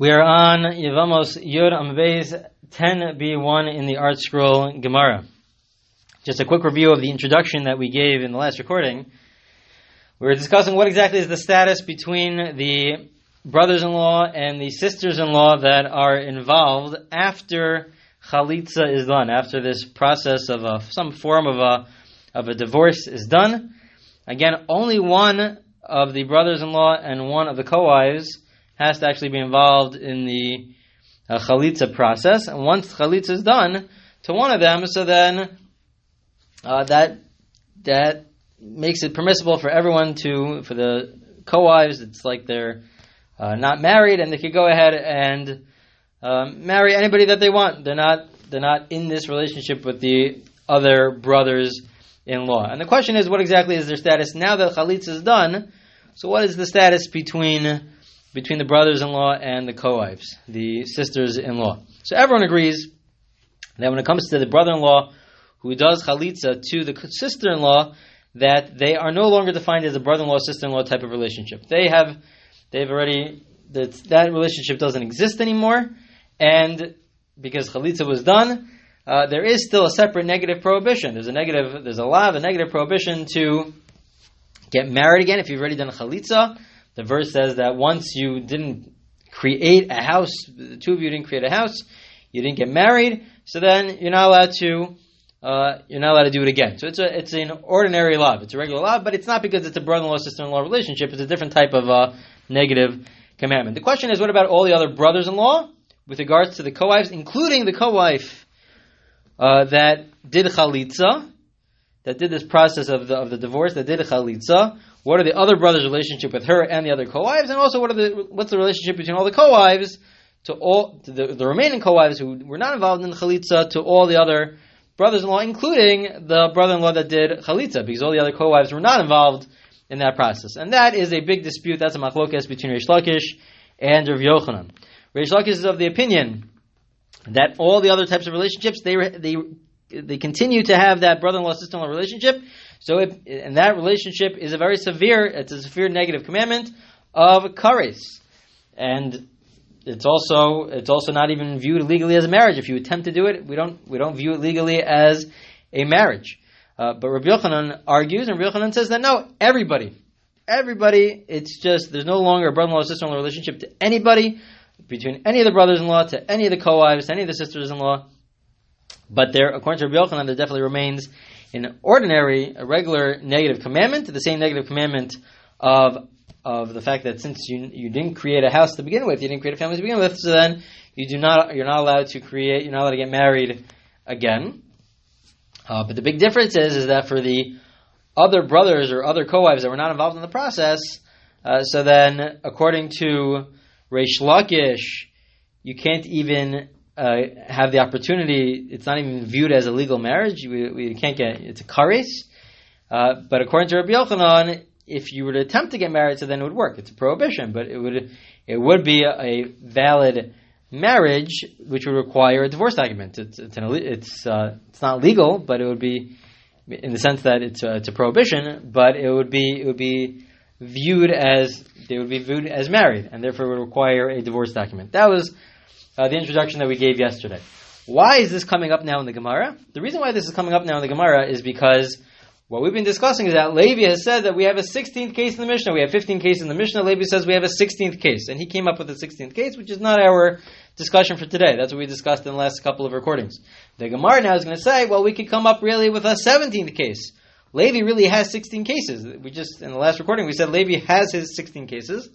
We are on Yevamos Yud Ambeis 10b1 in the Art Scroll Gemara. Just a quick review of the introduction that we gave in the last recording. We were discussing what exactly is the status between the brothers-in-law and the sisters-in-law that are involved after chalitza is done, after this process of a, some form of a of a divorce is done. Again, only one of the brothers-in-law and one of the co-wives has to actually be involved in the uh, chalitza process. And once chalitza is done to one of them, so then uh, that that makes it permissible for everyone to for the co-wives. It's like they're uh, not married, and they could go ahead and um, marry anybody that they want. They're not they're not in this relationship with the other brothers in law. And the question is, what exactly is their status now that chalitza is done? So, what is the status between between the brothers-in-law and the co-wives, the sisters-in-law? So, everyone agrees that when it comes to the brother-in-law who does chalitza to the sister-in-law, that they are no longer defined as a brother-in-law sister-in-law type of relationship. They have they've already that that relationship doesn't exist anymore, and because chalitza was done, uh, there is still a separate negative prohibition. There's a negative, there's a law of a negative prohibition to get married again if you've already done chalitza. The verse says that once you didn't create a house, the two of you didn't create a house, you didn't get married, so then you're not allowed to. Uh, you're not allowed to do it again. So it's a it's an ordinary law. It's a regular law, but it's not because it's a brother-in-law sister-in-law relationship. It's a different type of uh, negative commandment. The question is, what about all the other brothers-in-law with regards to the co-wives, including the co-wife uh, that did chalitza, that did this process of the of the divorce, that did chalitza. What are the other brothers' relationship with her and the other co-wives, and also what are the what's the relationship between all the co-wives to all to the, the remaining co-wives who were not involved in the chalitza to all the other brothers-in-law, including the brother-in-law that did chalitza, because all the other co-wives were not involved in that process, and that is a big dispute. That's a machlokes between Rish Lakish and Rav Yochanan. Rish Lakish is of the opinion that all the other types of relationships they they they continue to have that brother-in-law sister-in-law relationship. So if, and that relationship is a very severe it's a severe negative commandment of kares, and it's also it's also not even viewed legally as a marriage. If you attempt to do it, we don't we don't view it legally as a marriage. Uh, but Rabbi Yochanan argues, and Rabbi Yochanan says that no, everybody, everybody, it's just there's no longer a brother-in-law sister-in-law relationship to anybody between any of the brothers-in-law to any of the co-wives to any of the sisters-in-law. But there, according to Rabbi Yochanan, there definitely remains an ordinary, a regular negative commandment, the same negative commandment of of the fact that since you you didn't create a house to begin with, you didn't create a family to begin with, so then you do not you're not allowed to create, you're not allowed to get married again. Uh, but the big difference is is that for the other brothers or other co-wives that were not involved in the process, uh, so then according to Reish Lakish, you can't even uh, have the opportunity. It's not even viewed as a legal marriage. We, we can't get it's a kares. Uh, but according to Rabbi Yochanan, if you were to attempt to get married, so then it would work. It's a prohibition, but it would it would be a, a valid marriage, which would require a divorce document. It's it's an, it's uh, it's not legal, but it would be in the sense that it's a, it's a prohibition, but it would be it would be viewed as they would be viewed as married, and therefore it would require a divorce document. That was uh, the introduction that we gave yesterday. Why is this coming up now in the Gemara? The reason why this is coming up now in the Gemara is because what we've been discussing is that Levi has said that we have a 16th case in the Mishnah. We have 15 cases in the Mishnah. Levi says we have a 16th case, and he came up with a 16th case, which is not our discussion for today. That's what we discussed in the last couple of recordings. The Gemara now is going to say, well, we could come up really with a 17th case. Levi really has 16 cases. We just, in the last recording, we said Levi has his 16 cases.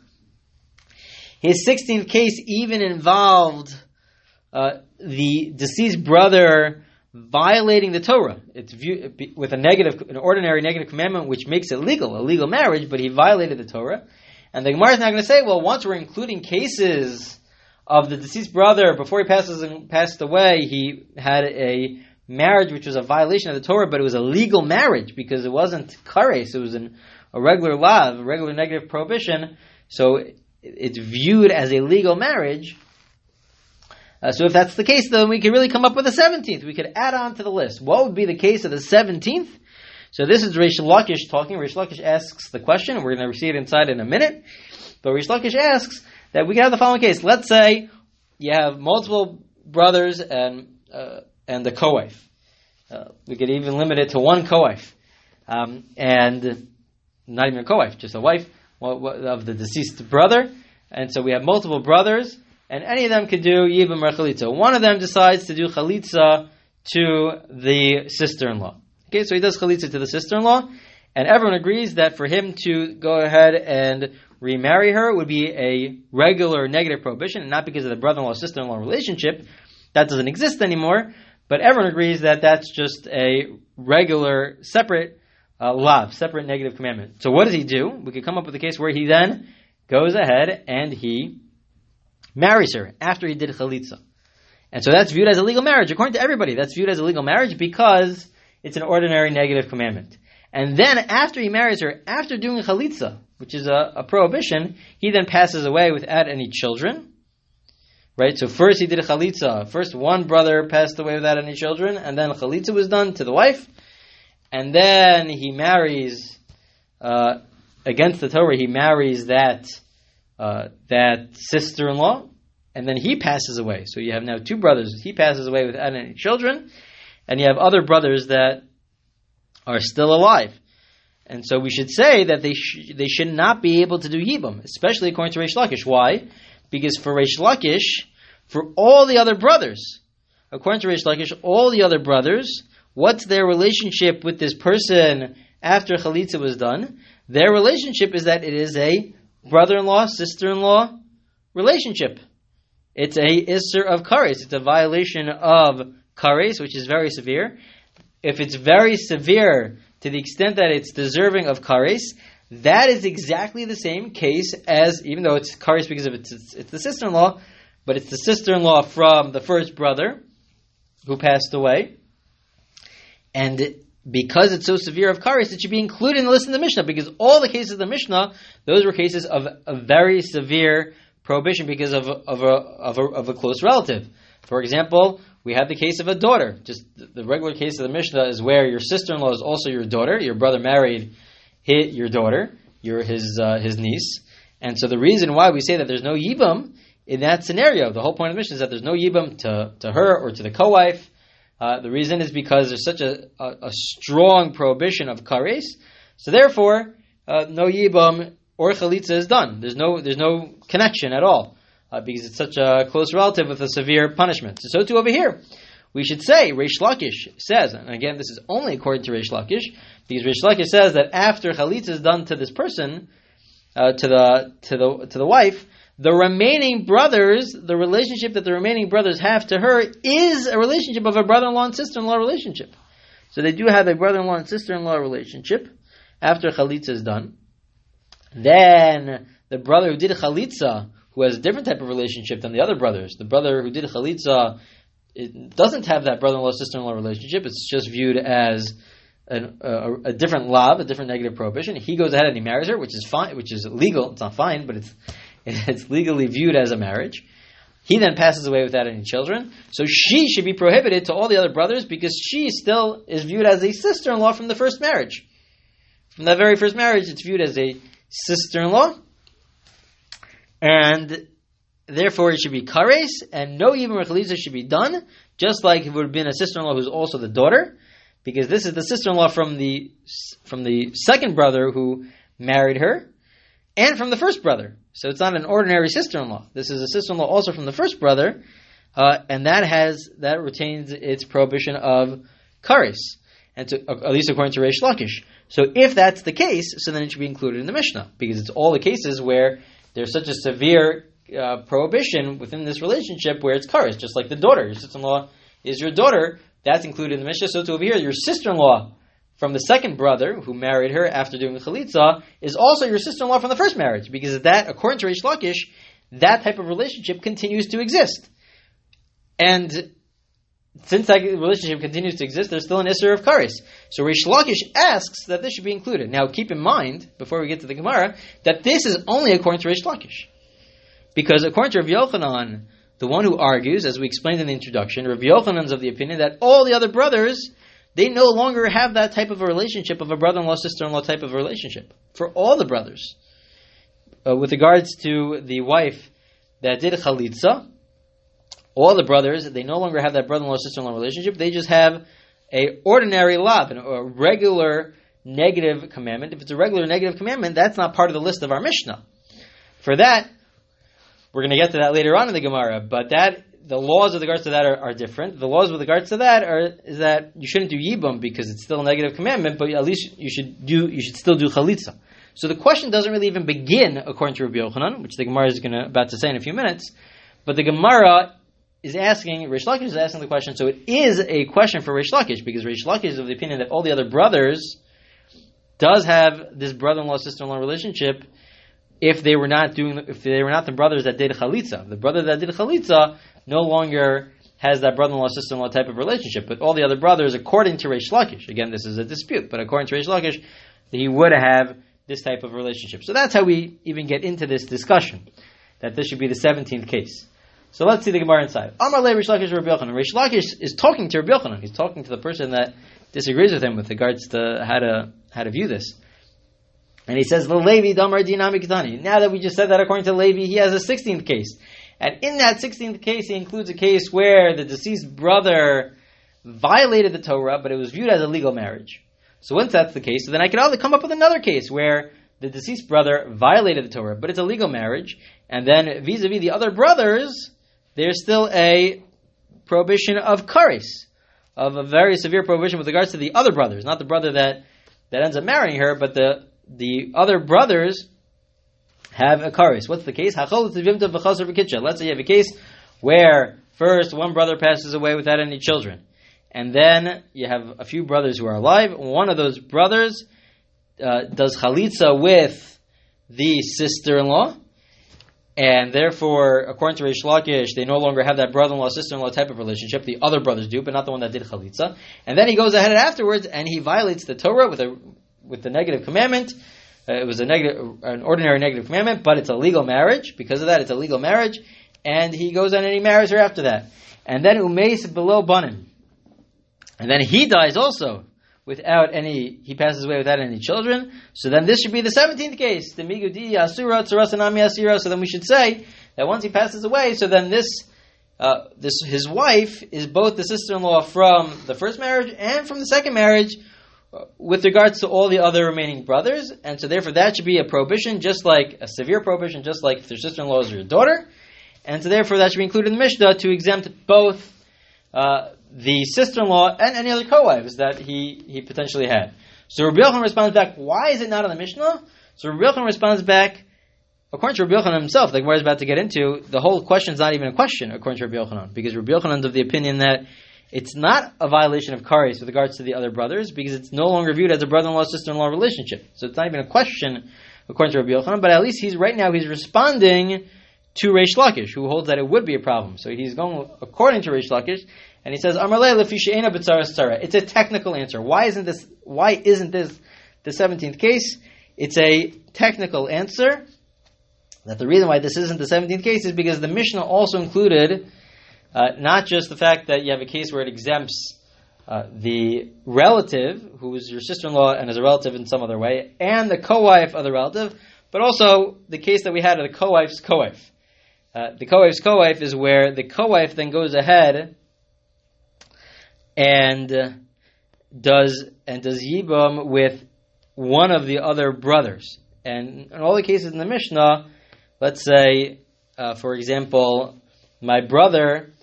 His 16th case even involved uh, the deceased brother violating the Torah. It's view, with a negative, an ordinary negative commandment, which makes it legal, a legal marriage, but he violated the Torah. And the Gemara is not going to say, well, once we're including cases of the deceased brother before he passes passed away, he had a marriage which was a violation of the Torah, but it was a legal marriage because it wasn't kares, it was an, a regular law, a regular negative prohibition. So it's viewed as a legal marriage. Uh, so if that's the case, then we could really come up with a 17th. We could add on to the list. What would be the case of the 17th? So this is Rish Lakish talking. Rish Lakish asks the question, we're going to see it inside in a minute. But Rish Lakish asks that we can have the following case. Let's say you have multiple brothers and uh, and the co-wife. Uh, we could even limit it to one co-wife, um, and not even a co-wife, just a wife of the deceased brother. And so we have multiple brothers, and any of them could do yibam or chalitza. One of them decides to do chalitza to the sister-in-law. Okay, so he does chalitza to the sister-in-law, and everyone agrees that for him to go ahead and remarry her would be a regular negative prohibition, and not because of the brother-in-law sister-in-law relationship that doesn't exist anymore. But everyone agrees that that's just a regular, separate uh, lav, separate negative commandment. So what does he do? We could come up with a case where he then goes ahead and he marries her after he did chalitza. And so that's viewed as a legal marriage. According to everybody, that's viewed as a legal marriage because it's an ordinary negative commandment. And then after he marries her, after doing chalitza, which is a, a prohibition, he then passes away without any children. Right? So first he did chalitza. First one brother passed away without any children, and then chalitza was done to the wife. And then he marries, uh, against the Torah, he marries that, uh, that sister-in-law, and then he passes away. So you have now two brothers. He passes away without any children, and you have other brothers that are still alive. And so we should say that they sh- they should not be able to do Yibam, especially according to Reish Lakish. Why? Because for Reish Lakish, for all the other brothers, according to Reish Lakish, all the other brothers, what's their relationship with this person after Chalitza was done? Their relationship is that it is a brother-in-law, sister-in-law relationship. It's a Isser of Kares. It's a violation of Kares, which is very severe. If it's very severe to the extent that it's deserving of Kares, that is exactly the same case as, even though it's Kares because of it's, it's, it's the sister-in-law, but it's the sister-in-law from the first brother who passed away. And because it's so severe of kares, it should be included in the list of the Mishnah because all the cases of the Mishnah, those were cases of a very severe prohibition because of, of, a, of, a, of a close relative. For example, we have the case of a daughter. Just the regular case of the Mishnah is where your sister-in-law is also your daughter. Your brother married his, your daughter, your his uh, his niece, and so the reason why we say that there's no yibam in that scenario, the whole point of the Mishnah is that there's no yibam to, to her or to the co-wife. Uh, the reason is because there's such a, a, a strong prohibition of kares, so therefore uh, no yibam or chalitza is done. There's no there's no connection at all uh, because it's such a close relative with a severe punishment. So, so too over here, we should say Reish Lakish says, and again this is only according to Reish Lakish, because Reish Lakish says that after chalitza is done to this person, uh, to the to the to the wife, the remaining brothers, the relationship that the remaining brothers have to her is a relationship of a brother-in-law and sister-in-law relationship. So they do have a brother-in-law and sister-in-law relationship after chalitza is done. Then the brother who did chalitza, who has a different type of relationship than the other brothers, the brother who did chalitza, it doesn't have that brother-in-law sister-in-law relationship. It's just viewed as an, a, a, different lav, a different negative prohibition. He goes ahead and he marries her, which is fine, which is legal. It's not fine, but it's it's legally viewed as a marriage. He then passes away without any children, so she should be prohibited to all the other brothers because she still is viewed as a sister-in-law from the first marriage. From that very first marriage, it's viewed as a sister-in-law, and therefore it should be kares, and no even rechaliza should be done, just like it would have been a sister-in-law who's also the daughter, because this is the sister-in-law from the from the second brother who married her, and from the first brother. So it's not an ordinary sister-in-law. This is a sister-in-law also from the first brother, uh, and that has that retains its prohibition of kares, and to, at least according to Reish Lakish. So if that's the case, so then it should be included in the Mishnah because it's all the cases where there's such a severe uh, prohibition within this relationship where it's kares, just like the daughter. Your sister-in-law is your daughter. That's included in the Mishnah. So to over here, your sister-in-law from the second brother who married her after doing the chalitza is also your sister-in-law from the first marriage because that, according to Reish Lakish, that type of relationship continues to exist. And since that relationship continues to exist, there's still an Isser of Karis. So Reish Lakish asks that this should be included. Now keep in mind, before we get to the Gemara, that this is only according to Reish Lakish. Because according to Rav Yochanan, the one who argues, as we explained in the introduction, Rav Yochanan's of the opinion that all the other brothers they no longer have that type of a relationship of a brother-in-law, sister-in-law type of a relationship for all the brothers. Uh, with regards to the wife that did chalitza, all the brothers, they no longer have that brother-in-law sister-in-law relationship. They just have a ordinary law, a regular negative commandment. If it's a regular negative commandment, that's not part of the list of our Mishnah. For that, we're going to get to that later on in the Gemara, but that the laws with regards to that are, are, different. The laws with regards to that are is that you shouldn't do yibum because it's still a negative commandment, but at least you should do you should still do chalitza. So the question doesn't really even begin according to Rabbi Yochanan, which the Gemara is going to about to say in a few minutes. But the Gemara is asking, Rish Lakish is asking the question, so it is a question for Rish Lakish, because Rish Lakish is of the opinion that all the other brothers does have this brother-in-law sister-in-law relationship if they were not doing if they were not the brothers that did chalitza. The brother that did chalitza no longer has that brother-in-law sister-in-law type of relationship. But all the other brothers, according to Reish Lakish, again this is a dispute, but according to Reish Lakish, he would have this type of relationship. So that's how we even get into this discussion that this should be the seventeenth case. So let's see the Gemara inside. Amar le Rish Lakish Rabbi Yochanan. Rish Lakish is talking to Rabbi Yochanan. He's talking to the person that disagrees with him with regards to how to how to view this. And he says, Levi Damar Dinami. Now that we just said that according to Levi, he has a 16th case. And in that 16th case, he includes a case where the deceased brother violated the Torah, but it was viewed as a legal marriage. So once that's the case, then I can only come up with another case where the deceased brother violated the Torah, but it's a legal marriage, and then vis-a-vis the other brothers, there's still a prohibition of karis, of a very severe prohibition with regards to the other brothers, not the brother that, that ends up marrying her, but the, the other brothers have a karis. What's the case? Let's say you have a case where first one brother passes away without any children, and then you have a few brothers who are alive. One of those brothers uh, does chalitza with the sister-in-law, and therefore, according to Reish Lakish, they no longer have that brother-in-law, sister-in-law type of relationship. The other brothers do, but not the one that did chalitza. And then he goes ahead and afterwards, and he violates the Torah with a with the negative commandment. Uh, it was a negative, an ordinary negative commandment, but it's a legal marriage. Because of that, it's a legal marriage, and he goes on and he marries her after that. And then umeis below banim, and then he dies also without any, he passes away without any children. So then this should be the 17th case. The migudi asura tsarasanami asira. So then we should say that once he passes away, so then this, uh, this, his wife is both the sister-in-law from the first marriage and from the second marriage with regards to all the other remaining brothers. And so therefore that should be a prohibition, just like a severe prohibition, just like if their sister-in-law is your daughter. And so therefore that should be included in the Mishnah to exempt both uh, the sister-in-law and any other co-wives that he, he potentially had. So Rabbi Yochanan responds back, why is it not on the Mishnah? So Rabbi Yochanan responds back, according to Rabbi Yochanan himself, like we're about to get into, the whole question is not even a question according to Rabbi Yochanan, because Rabbi Yochanan is of the opinion that it's not a violation of kares with regards to the other brothers, because it's no longer viewed as a brother-in-law, sister-in-law relationship. So it's not even a question according to Rabbi Yochanan, but at least he's right now, he's responding to Reish Lakish, who holds that it would be a problem. So he's going according to Reish Lakish, and he says, It's a technical answer. Why isn't this, why isn't this the 17th case? It's a technical answer. That the reason why this isn't the 17th case is because the Mishnah also included uh, not just the fact that you have a case where it exempts uh, the relative, who is your sister-in-law and is a relative in some other way, and the co-wife of the relative, but also the case that we had of the co-wife's co-wife. Uh, the co-wife's co-wife is where the co-wife then goes ahead and does and does yibam with one of the other brothers. And in all the cases in the Mishnah, let's say, uh, for example, my brother,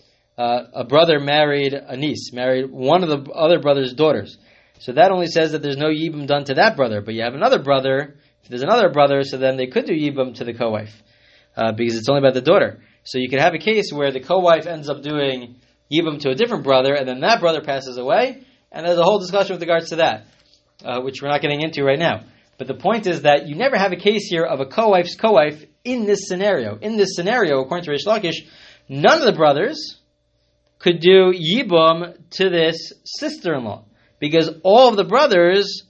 uh, a brother married a niece, married one of the other brother's daughters. So that only says that there's no yibam done to that brother, but you have another brother. If there's another brother, so then they could do yibam to the co-wife uh, because it's only about the daughter. So you could have a case where the co-wife ends up doing Yibam to a different brother, and then that brother passes away, and there's a whole discussion with regards to that, uh, which we're not getting into right now. But the point is that you never have a case here of a co-wife's co-wife in this scenario. In this scenario, according to Rish Lakish, none of the brothers could do Yibam to this sister-in-law, because all of the brothers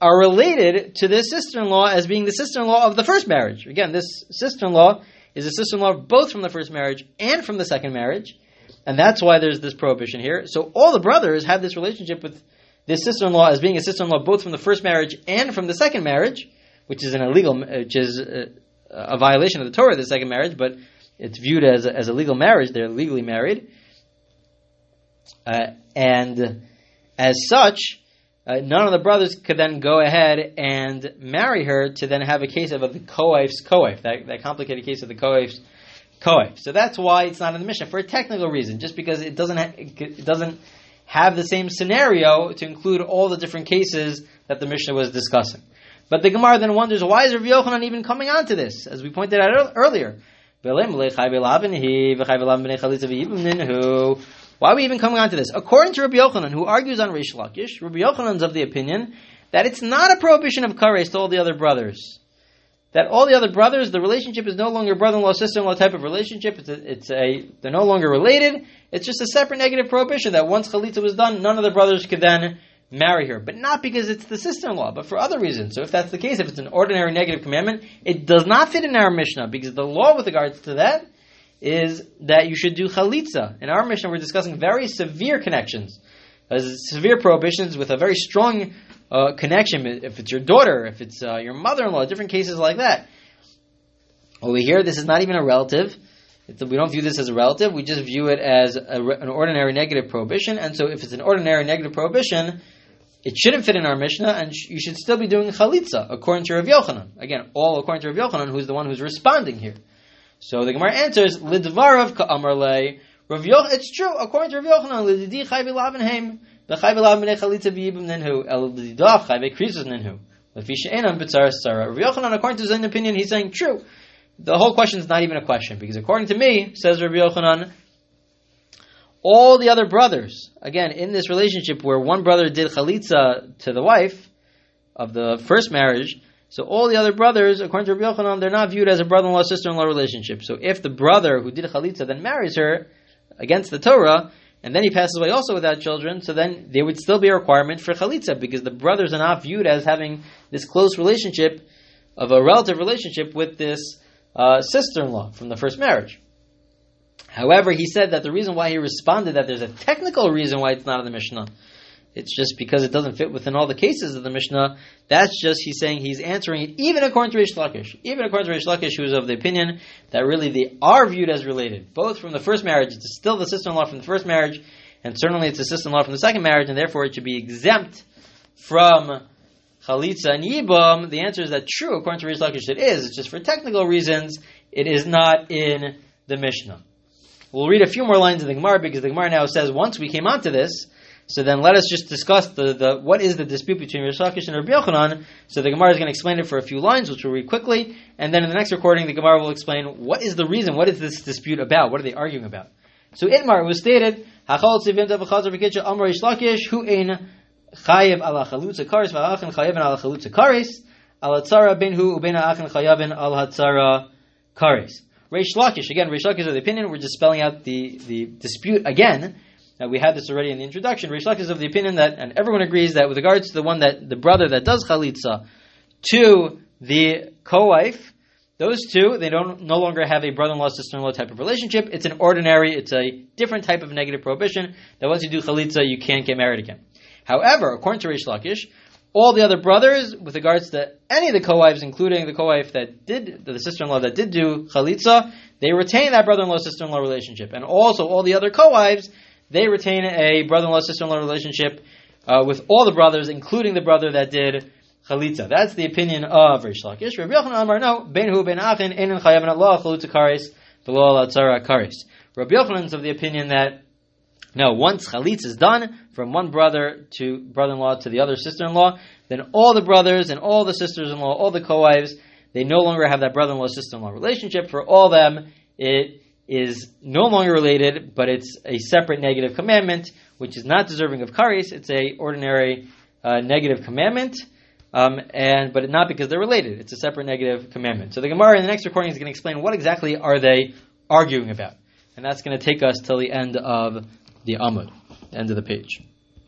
are related to this sister-in-law as being the sister-in-law of the first marriage. Again, this sister-in-law is a sister-in-law both from the first marriage and from the second marriage. And that's why there's this prohibition here. So all the brothers have this relationship with this sister-in-law as being a sister-in-law both from the first marriage and from the second marriage, which is an illegal, which is a, a violation of the Torah, the second marriage, but it's viewed as a, as a legal marriage. They're legally married, uh, and as such, uh, none of the brothers could then go ahead and marry her to then have a case of the co-wife's co-wife, that, that complicated case of the co-wife's co-wife. So that's why it's not in the Mishnah for a technical reason, just because it doesn't ha- it doesn't have the same scenario to include all the different cases that the Mishnah was discussing. But the Gemara then wonders why is Rabbi Yochanan even coming on to this, as we pointed out earlier. Why are we even coming on to this? According to Rabbi Yochanan, who argues on Reish Lakish, Rabbi Yochanan's of the opinion that it's not a prohibition of kares to all the other brothers. That all the other brothers, the relationship is no longer brother-in-law, sister-in-law type of relationship. It's a, it's a, they're no longer related. It's just a separate negative prohibition that once chalitza was done, none of the brothers could then marry her. But not because it's the sister-in-law, but for other reasons. So if that's the case, if it's an ordinary negative commandment, it does not fit in our Mishnah because the law with regards to that is that you should do chalitza. In our Mishnah, we're discussing very severe connections, uh, severe prohibitions with a very strong uh, connection. If it's your daughter, if it's uh, your mother-in-law, different cases like that. Over here, this is not even a relative. A, we don't view this as a relative. We just view it as a, an ordinary negative prohibition. And so, if it's an ordinary negative prohibition, it shouldn't fit in our Mishnah, and sh- you should still be doing chalitza according to Rav Yochanan. Again, all according to Rav Yochanan, who's the one who's responding here. So the Gemara answers, Lidvarav ka'amar le. Rav Yoch, it's true, according to Rav Yochanan, Lididi chai v'lavin heim, v'chai v'lavin b'nei chalitza v'yibim ninhu, el lididach chai v'krizus ninhu. Lefisha enam b'tzar sarah. Rav Yochanan, according to his own opinion, he's saying, true. The whole question is not even a question, because according to me, says Rav Yochanan, all the other brothers, again, in this relationship where one brother did chalitza to the wife of the first marriage, so all the other brothers, according to Rabbi Yochanan, they're not viewed as a brother-in-law sister-in-law relationship. So if the brother who did chalitza then marries her against the Torah, and then he passes away also without children, so then there would still be a requirement for chalitza because the brothers are not viewed as having this close relationship of a relative relationship with this uh, sister-in-law from the first marriage. However, he said that the reason why he responded that there's a technical reason why it's not in the Mishnah it's just because it doesn't fit within all the cases of the Mishnah. That's just he's saying he's answering it, even according to Rish Lakish. Even according to Rish Lakish, who is of the opinion that really they are viewed as related, both from the first marriage. It's still the sister-in-law from the first marriage, and certainly it's the sister-in-law from the second marriage, and therefore it should be exempt from chalitza and yibam. The answer is that true according to Rish Lakish. It is. It's just for technical reasons. It is not in the Mishnah. We'll read a few more lines of the Gemara because the Gemara now says once we came onto this so then let us just discuss the, the what is the dispute between Rish Lakish and Rabbi Yochanan. So the Gemara is going to explain it for a few lines, which we'll read quickly, and then in the next recording, the Gemara will explain what is the reason, what is this dispute about, what are they arguing about. So Itmar was stated, Hachal tzivim davachazar v'kitcha amar Rish Lakish, hu ein chayev ala chalutza karis v'achin chayevin ala chalutza karis, ala hu uben achin chayevin ala tzara karis. Rish Lakish, again, Rish Lakish is the opinion, we're just spelling out the, the dispute again, now we had this already in the introduction. Rish Lakish is of the opinion that, and everyone agrees that with regards to the one that the brother that does chalitza to the co-wife, those two they don't no longer have a brother-in-law sister-in-law type of relationship. It's an ordinary, it's a different type of negative prohibition that once you do chalitza you can't get married again. However, according to Rish Lakish, all the other brothers, with regards to any of the co-wives, including the co-wife that did, the sister-in-law that did do chalitza, they retain that brother-in-law sister-in-law relationship, and also all the other co-wives they retain a brother-in-law sister-in-law relationship uh, with all the brothers, including the brother that did chalitza. That's the opinion of Rish Lakish. Rabbi Yochanan Amar, no, ben hu ben achin, enin chayavin Allah, chalutza kares, v'lo alatzara kares. Rabbi Yochanan is of the opinion that no, once chalitza is done from one brother to brother-in-law to the other sister-in-law, then all the brothers and all the sisters-in-law, all the co-wives, they no longer have that brother-in-law sister-in-law relationship. For all them, it is no longer related, but it's a separate negative commandment, which is not deserving of kares. It's a ordinary uh, negative commandment, um, and but not because they're related. It's a separate negative commandment. So the Gemara in the next recording is going to explain what exactly are they arguing about, and that's going to take us till the end of the Amud, the end of the page.